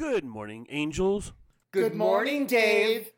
Good morning, angels. Good morning, Dave.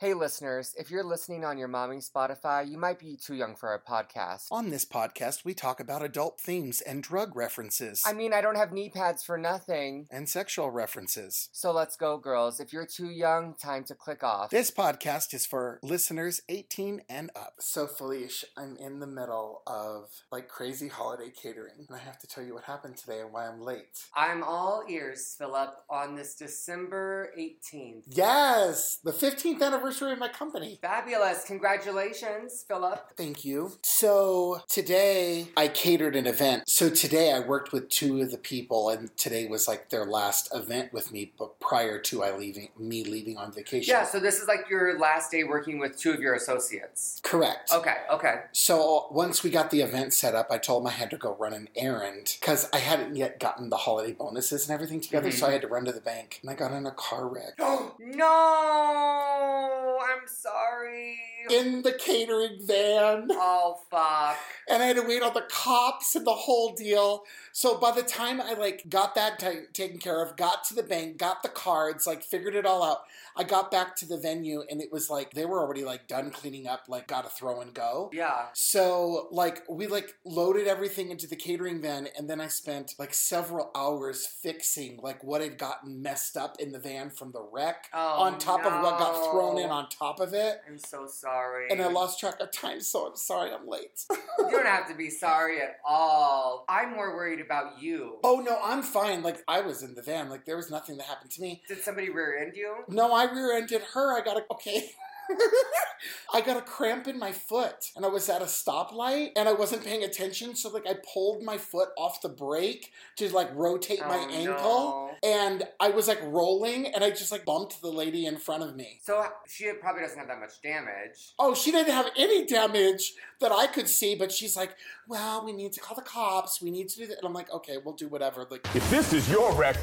Hey, listeners, if you're listening on your mommy Spotify, you might be too young for our podcast. On this podcast, we talk about adult themes and drug references. I mean, I don't have knee pads for nothing. And sexual references. So let's go, girls. If you're too young, time to click off. This podcast is for listeners 18 and up. So, Felicia, I'm in the middle of like crazy holiday catering, and I have to tell you what happened today and why I'm late. I'm all ears, Philip, on this December 18th. Yes, the 15th anniversary of my company. Fabulous. Congratulations, Philip. Thank you. So today I catered an event. So today I worked with two of the people, and today was like their last event with me, but prior to I leaving me leaving on vacation. Yeah, so this is like your last day working with two of your associates. Correct. Okay, okay. So once we got the event set up, I told them I had to go run an errand because I hadn't yet gotten the holiday bonuses and everything together. Mhm. So I had to run to the bank, and I got in a car wreck. no, I'm sorry. In the catering van. Oh, fuck. and I had to wait on the cops and the whole deal. So by the time I like got that ta taken care of, got to the bank, got the cards, like figured it all out, I got back to the venue and it was like they were already like done cleaning up, like got to throw and go. Yeah. So like we like loaded everything into the catering van and then I spent like several hours fixing like what had gotten messed up in the van from the wreck Oh, on top of what got thrown in on top of it. I'm so sorry. And I lost track of time, so I'm sorry I'm late. You don't have to be sorry at all. I'm more worried about you. Oh no, I'm fine. Like I was in the van. Like there was nothing that happened to me. Did somebody rear end you? No, I rear-ended her. I got a okay. I got a cramp in my foot and I was at a stoplight and I wasn't paying attention. So like I pulled my foot off the brake to like rotate my Oh, ankle. And I was like rolling and I just like bumped the lady in front of me. So she probably doesn't have that much damage. Oh, she didn't have any damage that I could see, but she's like, well, we need to call the cops. We need to do that. And I'm like, okay, we'll do whatever. Like, If this is your wreck,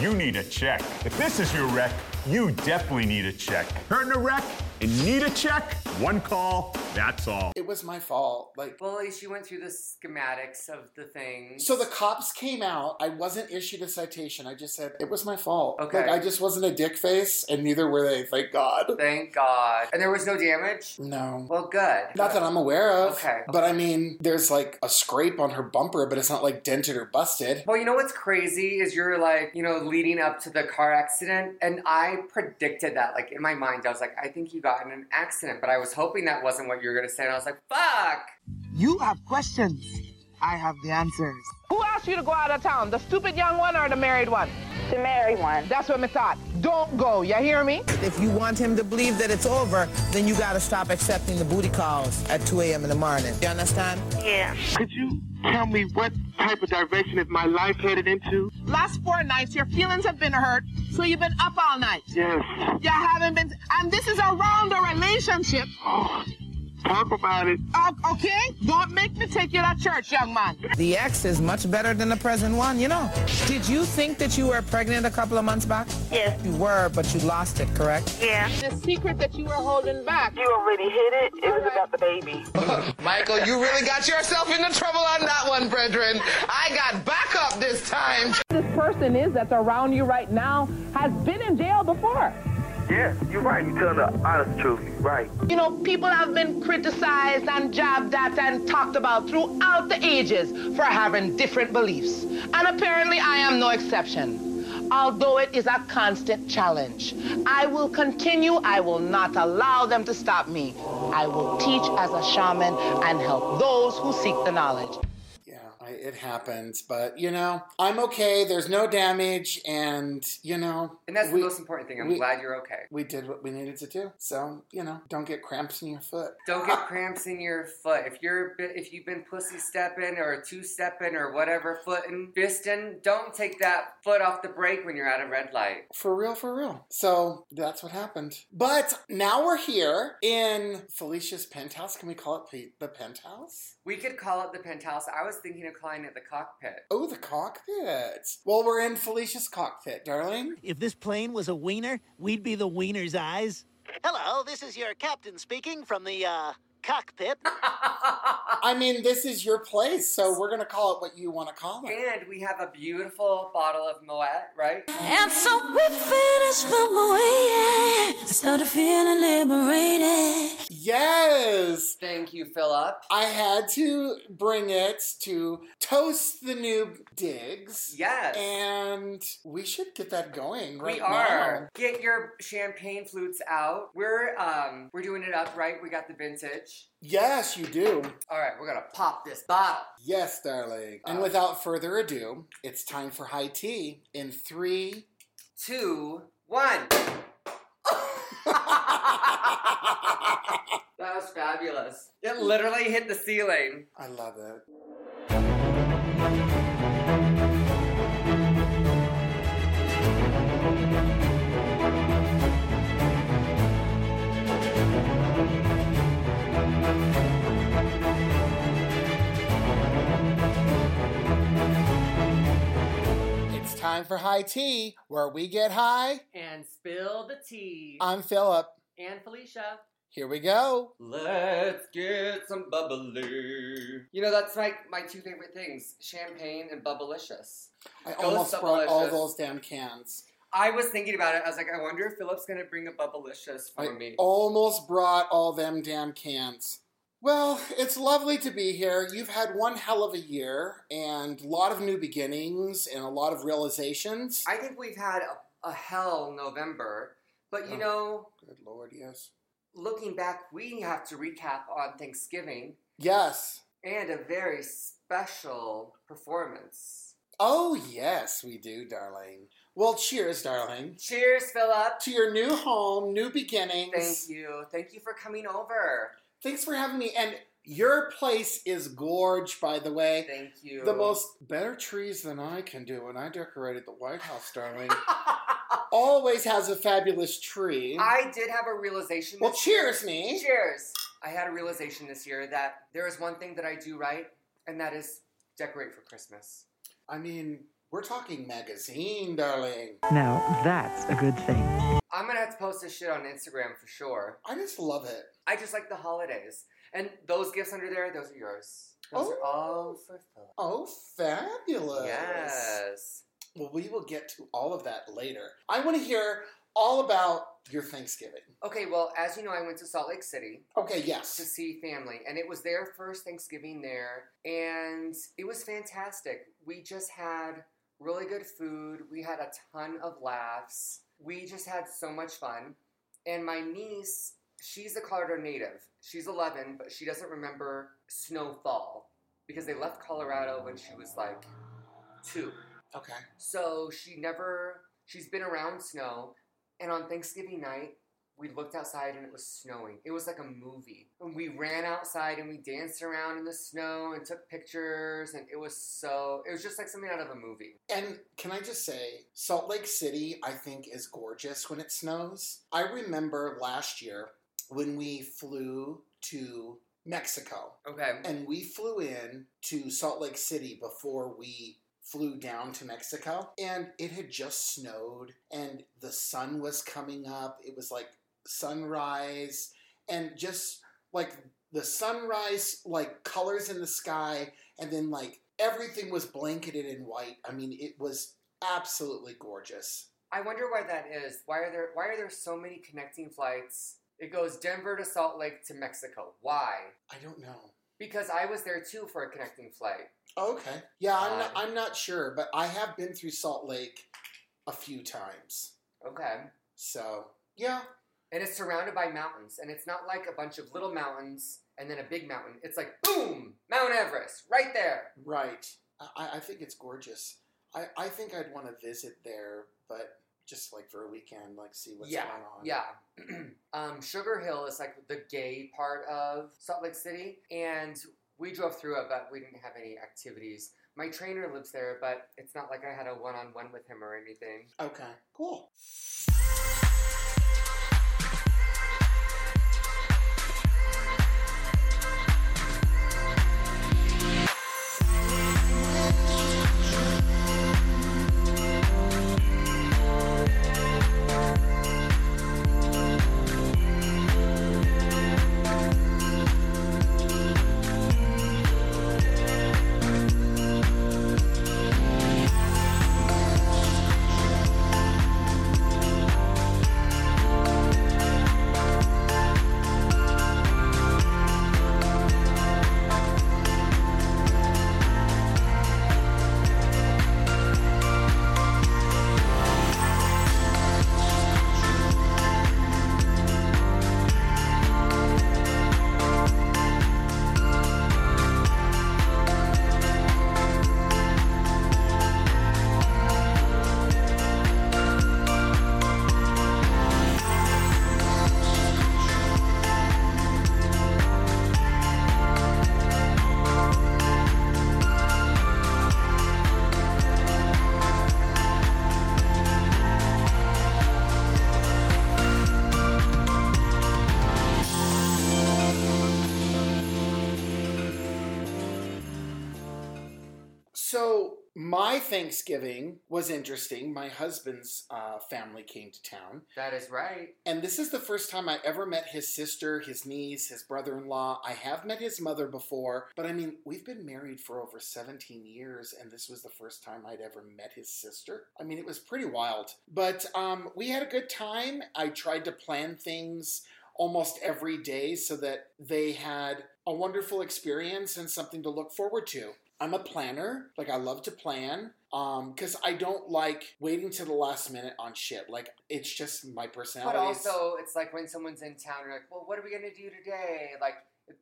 you need a check. If this is your wreck, you definitely need a check. Hurt in a wreck and need a check? One call, that's all. it was my fault. Like, Well, at least you went through the schematics of the things. So the cops came out. I wasn't issued a citation. I just said it was my fault. Okay. Like I just wasn't a dick face, and neither were they. Thank God. Thank God. And there was no damage? No. Well, good. Not that I'm aware of. Okay. But I mean, there's like a scrape on her bumper, but it's not like dented or busted. Well, you know what's crazy is you're like, you know, leading up to the car accident, and I predicted that. Like in my mind, I was like, I think you got in an accident, but I was hoping that wasn't what you were gonna say, and I was like, fuck. You have questions. I have the answers. Who asked you to go out of town? The stupid young one or the married one? The married one. That's what me thought. Don't go, you hear me? If you want him to believe that it's over, then you gotta stop accepting the booty calls at 2 a.m. in the morning. You understand? Yeah. Could you tell me what type of direction is my life headed into? Last four nights, your feelings have been hurt, so you've been up all night. Yes. You haven't been, and this is around a relationship. Oh, talk about it. O- Okay? Don't make me take you to church, young man. The ex is much better than the present one, you know. Did you think that you were pregnant a couple of months back? Yes. You were, but you lost it, correct? Yeah. The secret that you were holding back. You already hit it. It was about the baby. Michael, you really got yourself into trouble on that one, brethren. I got backup this time. This person is that's around you right now has been in jail before. Yeah, you're right. You're telling the honest truth. You're right. You know, people have been criticized and jabbed at and talked about throughout the ages for having different beliefs. And apparently, I am no exception. Although it is a constant challenge, I will continue. I will not allow them to stop me. I will teach as a shaman and help those who seek the knowledge. It happens, but you know, I'm okay. There's no damage, and you know, And that's we, the most important thing. I'm we- glad you're okay. we did what we needed to do. So you know, don't get cramps in your foot. Don't get cramps in your foot. If you're if you've been pussy stepping or two stepping or whatever footing fisting, don't take that foot off the brake when you're at a red light. For real, for real. So that's what happened. But now we're here in Felicia's penthouse. Can we call it the, the penthouse? We could call it the penthouse. I was thinking of calling it the cockpit. Oh, the cockpit. Well, we're in Felicia's cockpit, darling. If this plane was a wiener, we'd be the wiener's eyes. Hello, this is your captain speaking from the, uh, cockpit. I mean, this is your place, so we're gonna call it what you want to call it. and we have a beautiful bottle of Moet, right? And so we finished the movie. I started feeling liberated. Yes, Thank you, Philip. I had to bring it to toast the new digs. Yes. And we should get that going right we are. now. Get your champagne flutes out. We're um we're doing it up, right? We got the vintage. Yes, you do. All right, we're gonna pop this bottle. Yes, darling. And without further ado, it's time for high tea in three, Two, one. That was fabulous. It literally hit the ceiling. I love it. Time for high tea, where we get high. And spill the tea. I'm Philip. and Felicia. Here we go. Let's get some bubbly. You know, that's like my two favorite things champagne and bubblicious. I Those almost brought all those damn cans. I was thinking about it. I was like, I wonder if Philip's gonna bring a bubblicious for I me. almost brought all them damn cans. Well, it's lovely to be here. You've had one hell of a year and a lot of new beginnings and a lot of realizations. I think we've had a, a hell November, but you Oh. know, Good lord, yes. looking back, we have to recap on Thanksgiving Yes. and a very special performance. Oh, yes, we do, darling. Well, cheers, darling. Cheers, Philip. To your new home, new beginnings. Thank you. Thank you for coming over. Thanks for having me. And your place is gorge, by the way. Thank you. The most better trees than I can do when I decorated the White House, darling. Always has a fabulous tree. I did have a realization. well, this year. cheers, me. Cheers. I had a realization this year that there is one thing that I do right, and that is decorate for Christmas. I mean, we're talking magazine, darling. Now, that's a good thing. I'm gonna have to post this shit on Instagram for sure. I just love it. I just like the holidays. And those gifts under there, those are yours. Those are oh. all for Philip. Oh, fabulous. Yes. Well, we will get to all of that later. I want to hear all about your Thanksgiving. Okay, well, as you know, I went to Salt Lake City Okay, yes. to see family, and it was their first Thanksgiving there, and it was fantastic. We just had really good food, we had a ton of laughs, we just had so much fun. And my niece, she's a Colorado native. She's 11, but she doesn't remember snowfall because they left Colorado when she was like two. Okay. So she never, she's been around snow. And on Thanksgiving night, we looked outside and it was snowing. It was like a movie. And we ran outside and we danced around in the snow and took pictures. And it was so, it was just like something out of a movie. And can I just say, Salt Lake City, I think, is gorgeous when it snows. I remember last year when we flew to Mexico, Okay. and we flew in to Salt Lake City before we flew down to Mexico, and it had just snowed, and the sun was coming up. It was like sunrise, and just like the sunrise, like colors in the sky, and then like everything was blanketed in white. I mean, it was absolutely gorgeous. I wonder why that is. Why are there, why are there so many connecting flights? It goes Denver to Salt Lake to Mexico. Why? I don't know. Because I was there too for a connecting flight. Okay, yeah, I'm not, um, I'm not sure, but I have been through Salt Lake a few times. Okay. So yeah, And it's surrounded by mountains. And it's not like a bunch of little mountains and then a big mountain. It's like, boom, Mount Everest, right there. right. I, I think it's gorgeous. I, I think I'd want to visit there, but just like for a weekend, like see what's yeah, going on. yeah. um, Sugar Hill is like the gay part of Salt Lake City. And we drove through it, but we didn't have any activities. My trainer lives there, but it's not like I had a one on one with him or anything. Okay. Cool. Thanksgiving was interesting. My husband's uh, family came to town. That is right. And this is the first time I ever met his sister, his niece, his brother in law. I have met his mother before, but I mean, we've been married for over 17 years, and this was the first time I'd ever met his sister. I mean, it was pretty wild. But um, we had a good time. I tried to plan things almost every day so that they had a wonderful experience and something to look forward to. I'm a planner. Like I love to plan. Um, because I don't like waiting to the last minute on shit. Like it's just my personality. But also, it's like when someone's in town, you're like, well, what are we gonna do today? Like,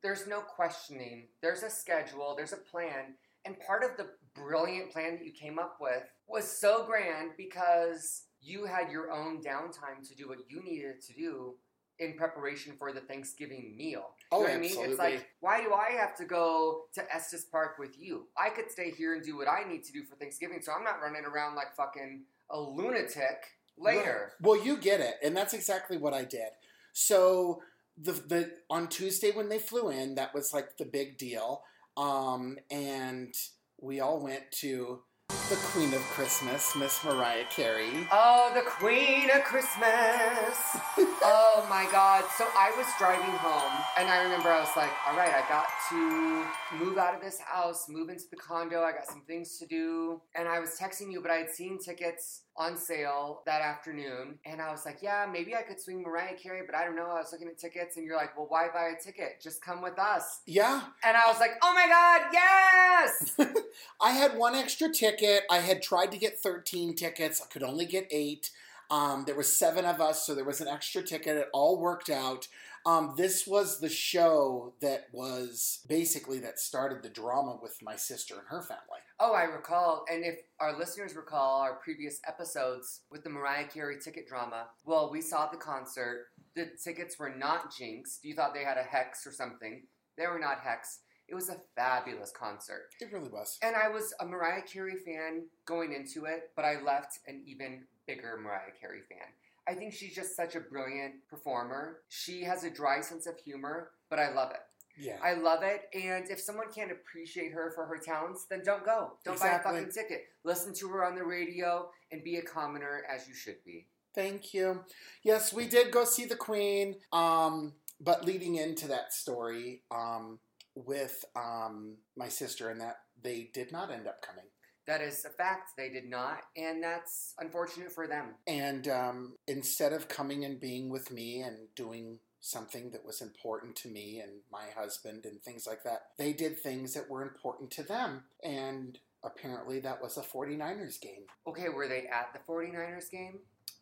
there's no questioning. There's a schedule. There's a plan. And part of the brilliant plan that you came up with was so grand because you had your own downtime to do what you needed to do in preparation for the Thanksgiving meal. Oh, you know what I mean? absolutely. It's like, why do I have to go to Estes Park with you? I could stay here and do what I need to do for Thanksgiving, so I'm not running around like fucking a lunatic later. Right. Well, you get it, and that's exactly what I did. So the the on Tuesday when they flew in, that was like the big deal. Um, and we all went to the Queen of Christmas, Miss Mariah Carey. Oh, the Queen of Christmas. oh my God. So I was driving home and I remember I was like, all right, I got to move out of this house, move into the condo. I got some things to do. And I was texting you, but I had seen tickets on sale that afternoon. And I was like, yeah, maybe I could swing Mariah Carey, but I don't know. I was looking at tickets and you're like, well, why buy a ticket? Just come with us. Yeah, And I was like, oh my God, yes. I had one extra ticket. I had tried to get 13 tickets. I could only get eight. Um, there were seven of us, so there was an extra ticket. It all worked out. Um, this was the show that was basically that started the drama with my sister and her family. Oh, I recall. And if our listeners recall our previous episodes with the Mariah Carey ticket drama, well, we saw the concert. The tickets were not jinxed. You thought they had a hex or something. They were not hex. It was a fabulous concert. It really was. And I was a Mariah Carey fan going into it, but I left an even bigger Mariah Carey fan. I think she's just such a brilliant performer. She has a dry sense of humor, but I love it. Yeah. I love it. And if someone can't appreciate her for her talents, then don't go. Don't Exactly. buy a fucking ticket. Listen to her on the radio and be a commoner as you should be. Thank you. Yes, we did go see the Queen. Um, but leading into that story um, with um, my sister and that they did not end up coming. That is a fact. They did not, and that's unfortunate for them. And um, instead of coming and being with me and doing something that was important to me and my husband and things like that, they did things that were important to them. And apparently that was a 49ers game. Okay, were they at the 49ers game?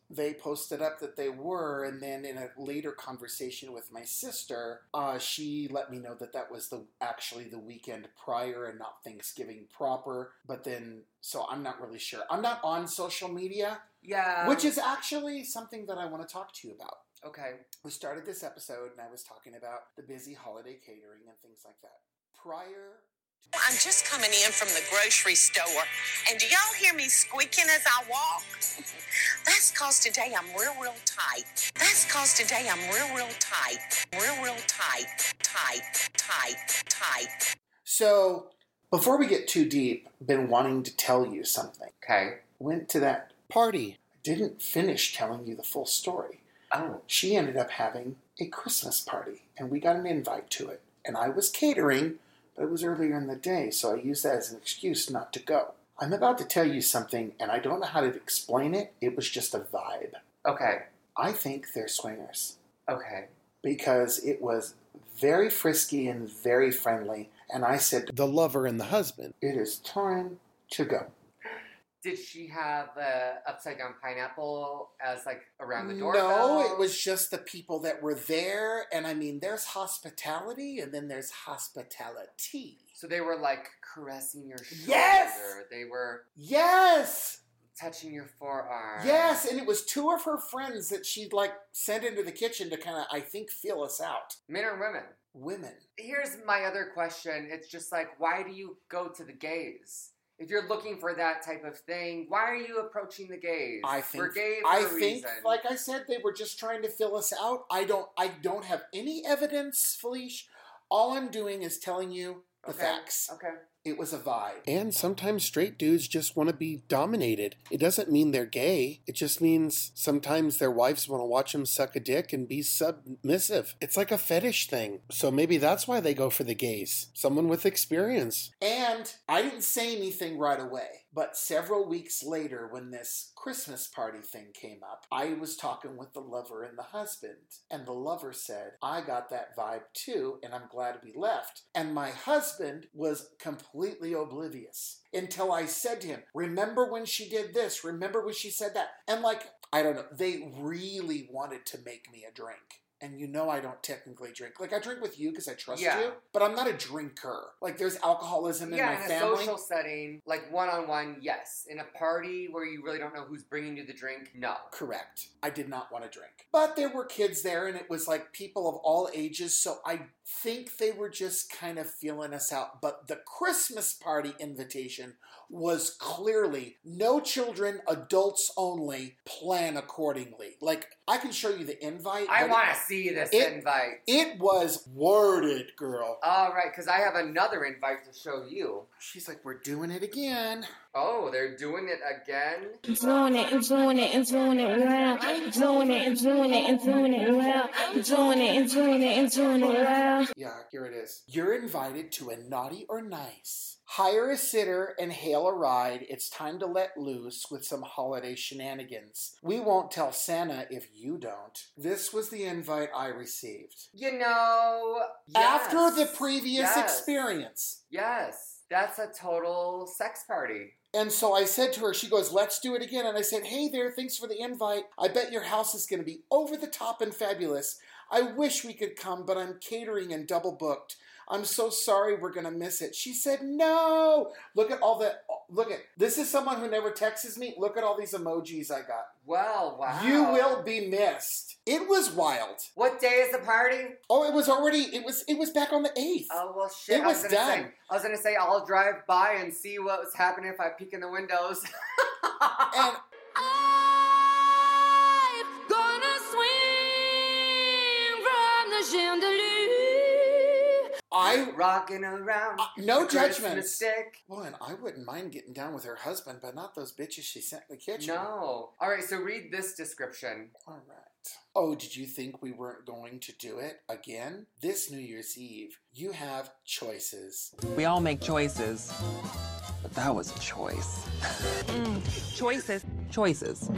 They posted up that they were, and then in a later conversation with my sister, uh, she let me know that that was the actually the weekend prior and not Thanksgiving proper. But then, so I'm not really sure. I'm not on social media, Yeah. which is actually something that I want to talk to you about. okay. We started this episode and I was talking about the busy holiday catering and things like that. Prior I'm just coming in from the grocery store, and do y'all hear me squeaking as I walk? That's cause today I'm real, real tight. That's cause today I'm real, real tight. Real, real tight. Tight, tight, tight. So, before we get too deep, been wanting to tell you something. Okay. Went to that party. I didn't finish telling you the full story. Oh. She ended up having a Christmas party, and we got an invite to it. And I was catering, but it was earlier in the day, so I used that as an excuse not to go. I'm about to tell you something, and I don't know how to explain it. It was just a vibe. Okay. I think they're swingers Okay. because it was very frisky and very friendly. And I said, The lover and the husband, it is time to go. Did she have the upside down pineapple as like around the door? No, it was just the people that were there. And I mean, there's hospitality and then there's hospitality. So they were like caressing your shoulder. Yes! They were Yes! touching your forearm. Yes, and it was two of her friends that she'd like sent into the kitchen to kind of, I think, feel us out. Men or women? Women. Here's my other question. It's just like, why do you go to the gays? If you're looking for that type of thing, why are you approaching the gays? I think We're gay for I think, reason. like I said, they were just trying to fill us out. I don't I don't have any evidence, Felice. All I'm doing is telling you the Okay, facts. Okay. It was a vibe. And sometimes straight dudes just want to be dominated. It doesn't mean they're gay. It just means sometimes their wives want to watch them suck a dick and be submissive. It's like a fetish thing. So maybe that's why they go for the gays. Someone with experience. And I didn't say anything right away. But several weeks later, when this Christmas party thing came up, I was talking with the lover and the husband. And the lover said, I got that vibe too, and I'm glad we left. And my husband was completely oblivious until I said to him, Remember when she did this? Remember when she said that? And like, I don't know, they really wanted to make me a drink and you know I don't technically drink. Like I drink with you because I trust Yeah. you, but I'm not a drinker. Like there's alcoholism in yeah, my in a family. social setting, like one on one, yes. In a party where you really don't know who's bringing you the drink, no. Correct. I did not want to drink. But there were kids there and it was like people of all ages, so I think they were just kind of feeling us out. But the Christmas party invitation was clearly no children, adults only, plan accordingly. Like I can show you the invite. I want to see this it- invite. It was worded, girl. All right, because I have another invite to show you. She's like, we're doing it again. Oh, they're doing it again? Doing it and doing it and doing it well. Doing it and doing it and doing it well. Doing it and doing it and doing it well. Yeah, here it is. You're invited to a naughty or nice. Hire a sitter and hail a ride. It's time to let loose with some holiday shenanigans. We won't tell Santa if you don't. This was the invite I received. You know, yes. After the previous yes, experience. Yes, that's a total sex party. And so I said to her, she goes, let's do it again. And I said, hey there, thanks for the invite. I bet your house is going to be over the top and fabulous. I wish we could come, but I'm catering and double booked. I'm so sorry we're going to miss it. She said, no. Look at all the, look at, this is someone who never texts me. Look at all these emojis I got. Well, wow. You will be missed. It was wild. What day is the party? Oh, it was already, it was, it was back on the 8th. Oh well, shit. It was was done. say. I was gonna say I'll drive by and see what was happening if I peek in the windows. and I, Rocking around. Uh, no the Christmas judgments. Stick. well, and I wouldn't mind getting down with her husband, but not those bitches she sent in the kitchen. No. All right. So read this description. All right. Oh, did you think we weren't going to do it again? This New Year's Eve, you have choices. We all make choices. But that was a choice. choices. Choices.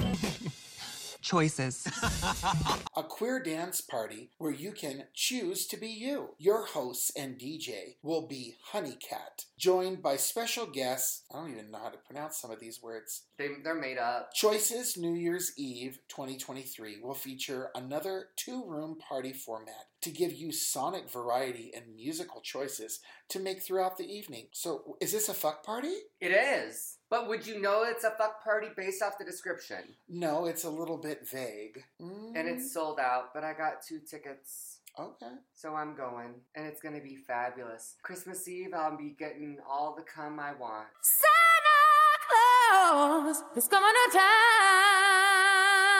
Choices. A queer dance party where you can choose to be you. Your hosts and DJ will be Honeycat, joined by special guests. I don't even know how to pronounce some of these words. They they're made up. Choices New Year's Eve 2023 will feature another two room party format to give you sonic variety and musical choices to make throughout the evening. So, is this a fuck party? It is. But would you know it's a fuck party based off the description? No, it's a little bit vague. Mm, And it's sold out, but I got two tickets. okay. So I'm going, and it's gonna be fabulous. Christmas Eve, I'll be getting all the cum I want. Santa Claus is coming to town.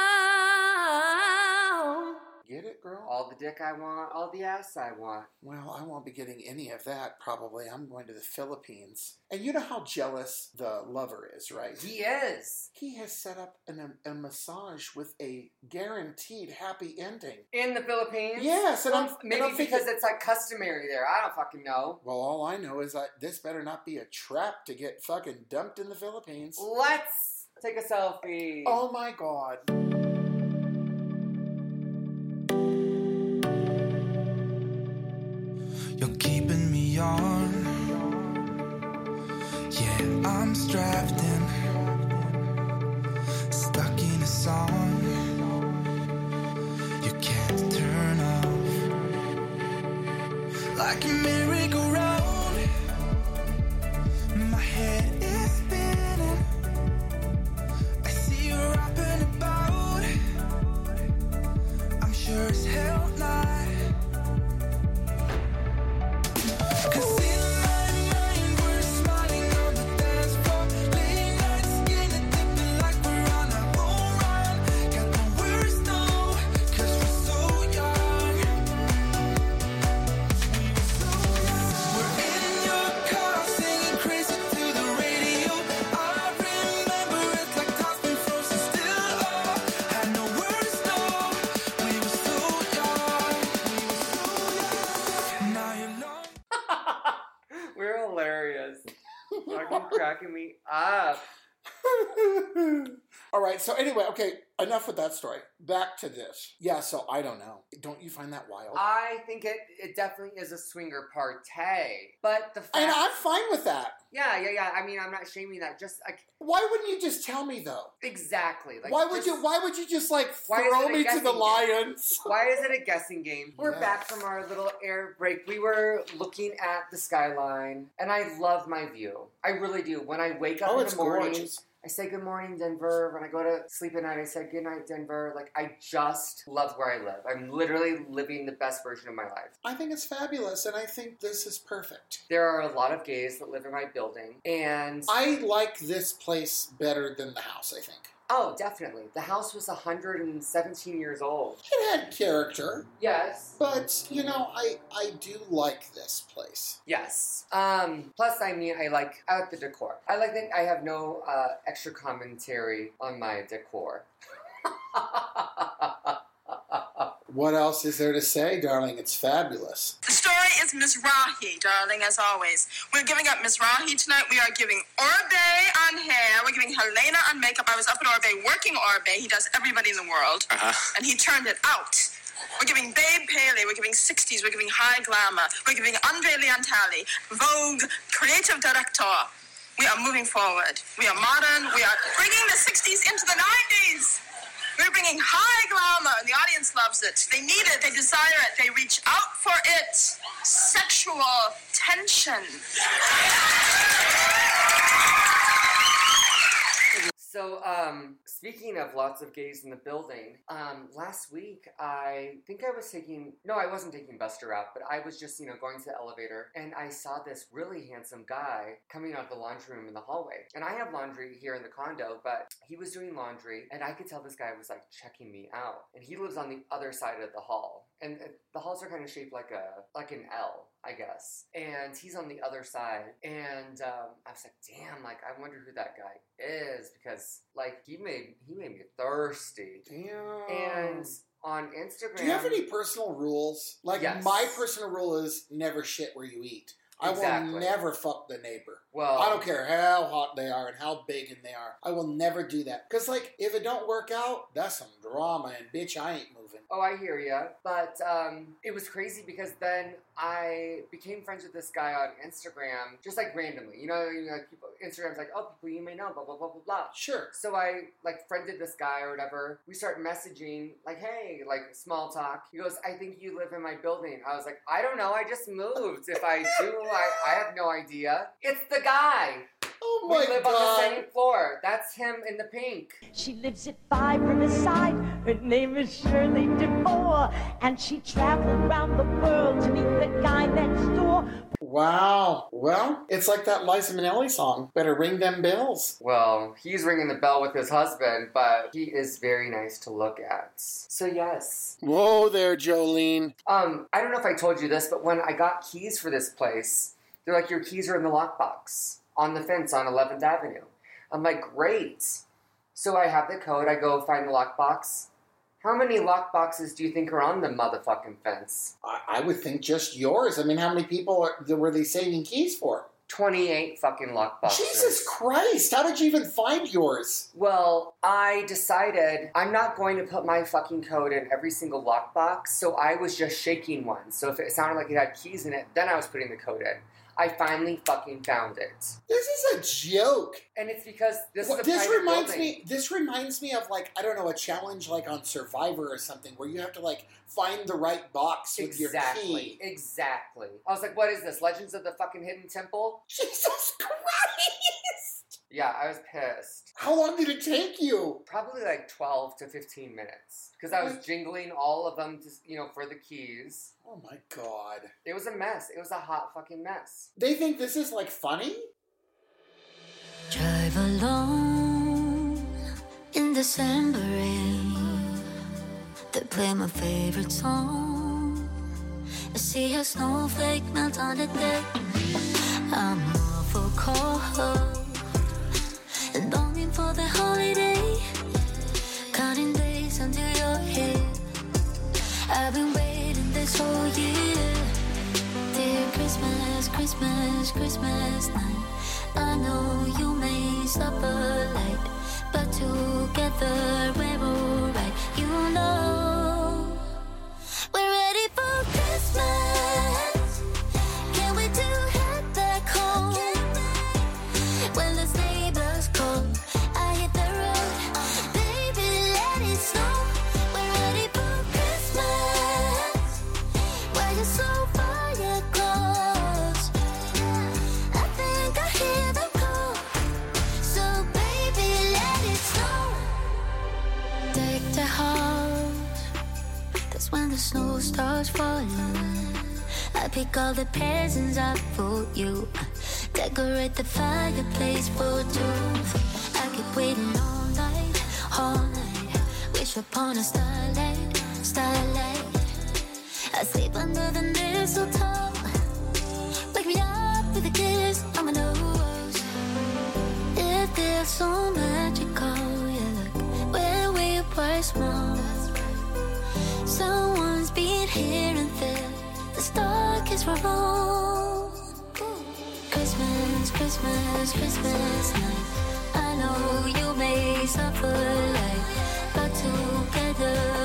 Get it, girl? All the dick I want, all the ass I want. Well, I won't be getting any of that probably. I'm going to the Philippines. And you know how jealous the lover is, right? He is He has set up an, a massage with a guaranteed happy ending. in the Philippines. Yes, and I'm- and maybe I'm thinking- because it's like customary there. I don't fucking know. Well, all I know is that this better not be a trap to get fucking dumped in the Philippines. Let's take a selfie. Oh my god. I'm strapped in, cracking me up. All right. So anyway, okay. Enough with that story. Back to this. Yeah. So I don't know. Don't you find that wild? I think it it definitely is a swinger party, but the fact, and I'm fine with that. yeah, yeah, yeah. I mean, I'm not shaming that. Just like Why wouldn't you just tell me though? exactly. Like, why would just- you? Why would you just like Why is throw it a me to guessing the game? lions? Why is it a guessing game? We're Yeah. back from our little air break. We were looking at the skyline, and I love my view. I really do. When I wake up Oh, in it's the morning, gorgeous. I say good morning, Denver. When I go to sleep at night, I say good night, Denver. Like I just love where I live. I'm literally living the best version of my life. I think it's fabulous, and I think this is perfect. There are a lot of gays that live in my building, and I like this place better than the house. I think oh, definitely, the house was 117 years old. it had character, Yes. but you know, I I do like this place. Yes. Um, plus, I mean, I like I like the decor. I like that I have no uh, extra commentary on my decor. What else is there to say, darling? It's fabulous. The story is Miss Rahi, darling, as always. We're giving up Miss Rahi tonight. We are giving Orbe on hair. We're giving Helena on makeup. I was up at Orbe working Orbe. He does everybody in the world. Uh-huh. And he turned it out. We're giving Babe Paley. We're giving 60s. We're giving High Glamour. We're giving Andre Leon Talley, Vogue, Creative Director. We are moving forward. We are modern. We are bringing the 60s into the 90s. We're bringing high glamour, and the audience loves it. They need it, they desire it, they reach out for it. Sexual tension. So, um, speaking of lots of gays in the building, um, last week I think I was taking no, I wasn't taking Buster out, but I was just you know going to the elevator and I saw this really handsome guy coming out of the laundry room in the hallway. And I have laundry here in the condo, but he was doing laundry, and I could tell this guy was like checking me out. And he lives on the other side of the hall, and uh, the halls are kind of shaped like a like an L. I guess. And he's on the other side. And um, I was like, damn, like I wonder who that guy is because like he made he made me thirsty. Damn. And on Instagram Do you have any personal rules? Like Yes. my personal rule is never shit where you eat. I will never fuck the neighbor. Well- I don't care how hot they are and how big and they are. I will never do that. Cause like if it don't work out, that's some drama and bitch, I ain't moving. Oh, I hear ya. But um, it was crazy because then I became friends with this guy on Instagram, just like randomly. You know, you know like people, Instagram's like, oh, people you may know, blah blah blah blah blah. Sure. So I like friended this guy or whatever. We start messaging like, hey, like small talk. He goes, I think you live in my building. I was like, I don't know. I just moved. If I do, I, I have no idea. It's the guy. Oh my we my live on the same floor. That's him in the pink. She lives at Five Riverside. Her name is Shirley DeVore. And she traveled around the world to meet the guy next door. Wow. Well, it's like that Liza Minnelli song. Better ring them bells. Well, he's ringing the bell with his husband, but he is very nice to look at. So yes. Whoa there, Jolene. Um, I don't know if I told you this, but when I got keys for this place, they're like, your keys are in the lockbox on the fence on 11th Avenue. I'm like, great. So I have the code. I go find the lockbox. How many lockboxes do you think are on the motherfucking fence? I, I would think just yours. I mean, how many people are, were they saving keys for? 28 fucking lockboxes. Jesus Christ! How did you even find yours? Well, I decided I'm not going to put my fucking code in every single lockbox, so I was just shaking one. So if it sounded like it had keys in it, then I was putting the code in. I finally fucking found it. This is a joke. And it's because this Well, is a this reminds building. me. This reminds me of like I don't know a challenge like on Survivor or something where you have to like find the right box with Exactly. your key. Exactly. I was like, what is this? Legends of the fucking Hidden Temple? Jesus Christ! Yeah, I was pissed. How long did it take you? Probably like 12 to 15 minutes. Because I was jingling all of them, to, you know, for the keys. Oh my god! It was a mess. It was a hot fucking mess. They think this is like funny. Drive alone in December rain. They play my favorite song. I see a snowflake melt on the deck. I'm awful cold and longing for the holiday. Counting days until you're here. I've been waiting this whole year. Dear Christmas, Christmas, Christmas night. I know you may suffer light, but together pick all the presents up for you. Decorate the fireplace for two. I keep waiting all night, all night. Wish upon a starlight, starlight. I sleep under the mistletoe. Wake me up with a kiss on my nose. It feels so magical, yeah. Look where we were small. Someone's been here and there. Stalk all. Christmas, Christmas, Christmas night. I know you may suffer light, but together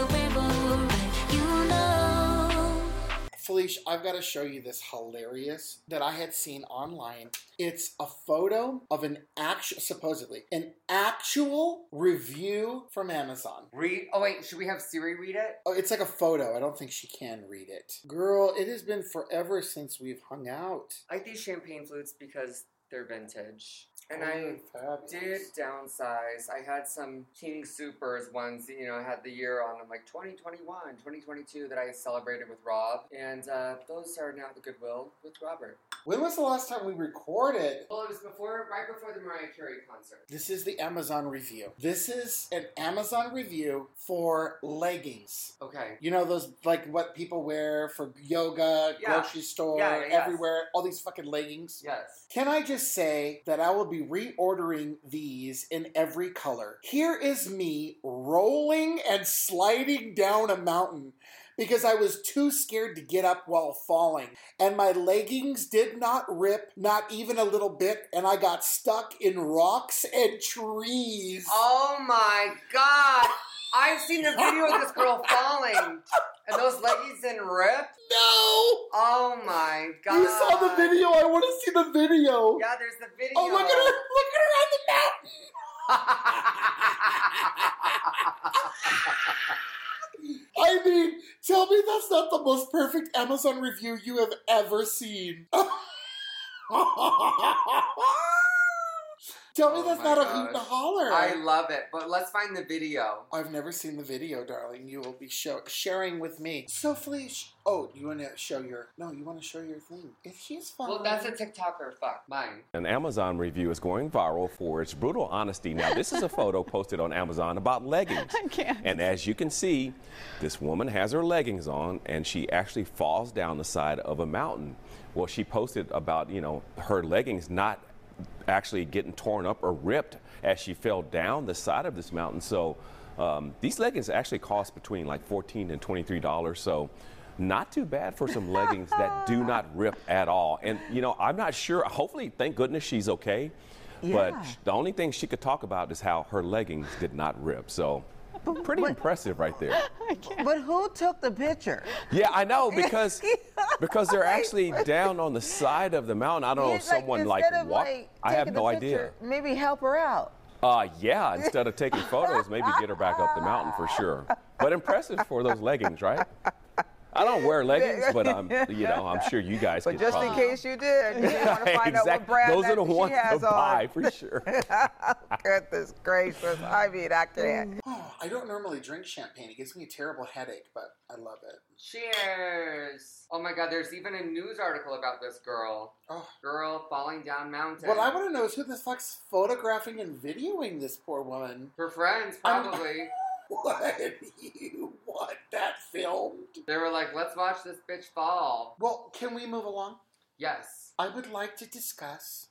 Felicia, I've got to show you this hilarious that I had seen online. It's a photo of an actual, supposedly, an actual review from Amazon. Read. Oh wait, should we have Siri read it? Oh, it's like a photo. I don't think she can read it. Girl, it has been forever since we've hung out. I like these champagne flutes because they're vintage. And Oh, I fabulous. did downsize. I had some King Supers ones, you know, I had the year on them, like 2021, 2022, that I celebrated with Rob. And uh, those are now at the Goodwill with Robert. When was the last time we recorded? Well, it was before, right before the Mariah Carey concert. This is the Amazon review. This is an Amazon review for leggings. Okay. You know those like what people wear for yoga, Yeah. grocery store, Yeah, yeah, yes. everywhere, all these fucking leggings. Yes. Can I just say that I will be reordering these in every color? Here is me rolling and sliding down a mountain because I was too scared to get up while falling. And my leggings did not rip, not even a little bit, and I got stuck in rocks and trees. Oh my god! I've seen the video of this girl falling, and those leggings didn't rip. No! Oh my god! You saw the video. I want to see the video. Yeah, there's the video. Oh, look at her! Look at her on the mountain. I mean, tell me that's not the most perfect Amazon review you have ever seen. tell me Oh that's my not a hoot and a holler. I love it, but let's find the video. I've never seen the video, darling. You will be show- sharing with me. So, Felicia. Oh, you want to show your? No, you want to show your thing. If she's fine. Well, that's a TikToker. Fuck mine. An Amazon review is going viral for its brutal honesty. Now, this is a photo posted on Amazon about leggings. I can't. And as you can see, this woman has her leggings on and she actually falls down the side of a mountain. Well, she posted about, you know, her leggings not actually getting torn up or ripped as she fell down the side of this mountain. So um, these leggings actually cost between like 14 and 23 dollars. So not too bad for some leggings that do not rip at all. And you know, I'm not sure. Hopefully, thank goodness she's okay. But the only thing she could talk about is how her leggings did not rip. So pretty impressive right there. But who took the picture? Yeah, I know because because they're actually down on the side of the mountain. I don't know if It's like, someone like instead of, walked. like, I have no picture, idea. Maybe help her out. Uh, yeah, instead of taking photos, maybe get her back up the mountain for sure. But impressive for those leggings, right? I don't wear leggings, but I'm, you know, I'm sure you guys But could just in case you did, you want to find out what Exact- brand Those that are the she ones has to on. buy for sure. Goodness gracious. I mean, I can't. Oh, I don't normally drink champagne. It gives me a terrible headache, but I love it. Cheers! Oh my god, there's even a news article about this girl. Oh. Girl falling down mountain. What I want to know is who the fuck's photographing and videoing this poor woman. Her friends, I'm- probably. What? You want that filmed? They were like, let's watch this bitch fall. Well, can we move along? Yes. I would like to discuss.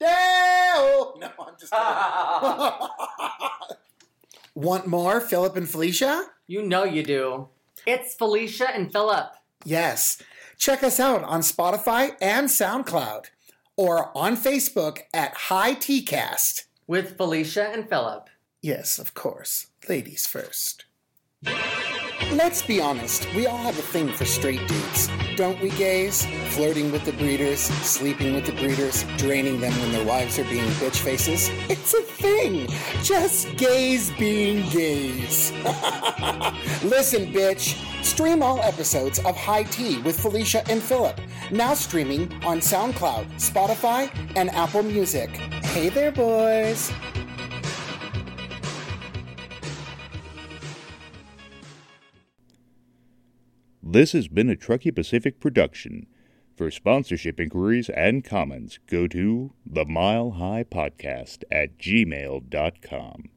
Dale! No, I'm just kidding. Want more, Philip and Felicia? You know you do. It's Felicia and Philip. Yes. Check us out on Spotify and SoundCloud. or on Facebook at High Cast with Felicia and Philip. Yes, of course. Ladies first. Let's be honest, we all have a thing for straight dudes, don't we, gays? Flirting with the breeders, sleeping with the breeders, draining them when their wives are being bitch faces. It's a thing! Just gays being gays. Listen, bitch. Stream all episodes of High Tea with Felicia and Philip, now streaming on SoundCloud, Spotify, and Apple Music. Hey there, boys. This has been a Truckee Pacific production. For sponsorship inquiries and comments, go to the Mile High Podcast at gmail.com.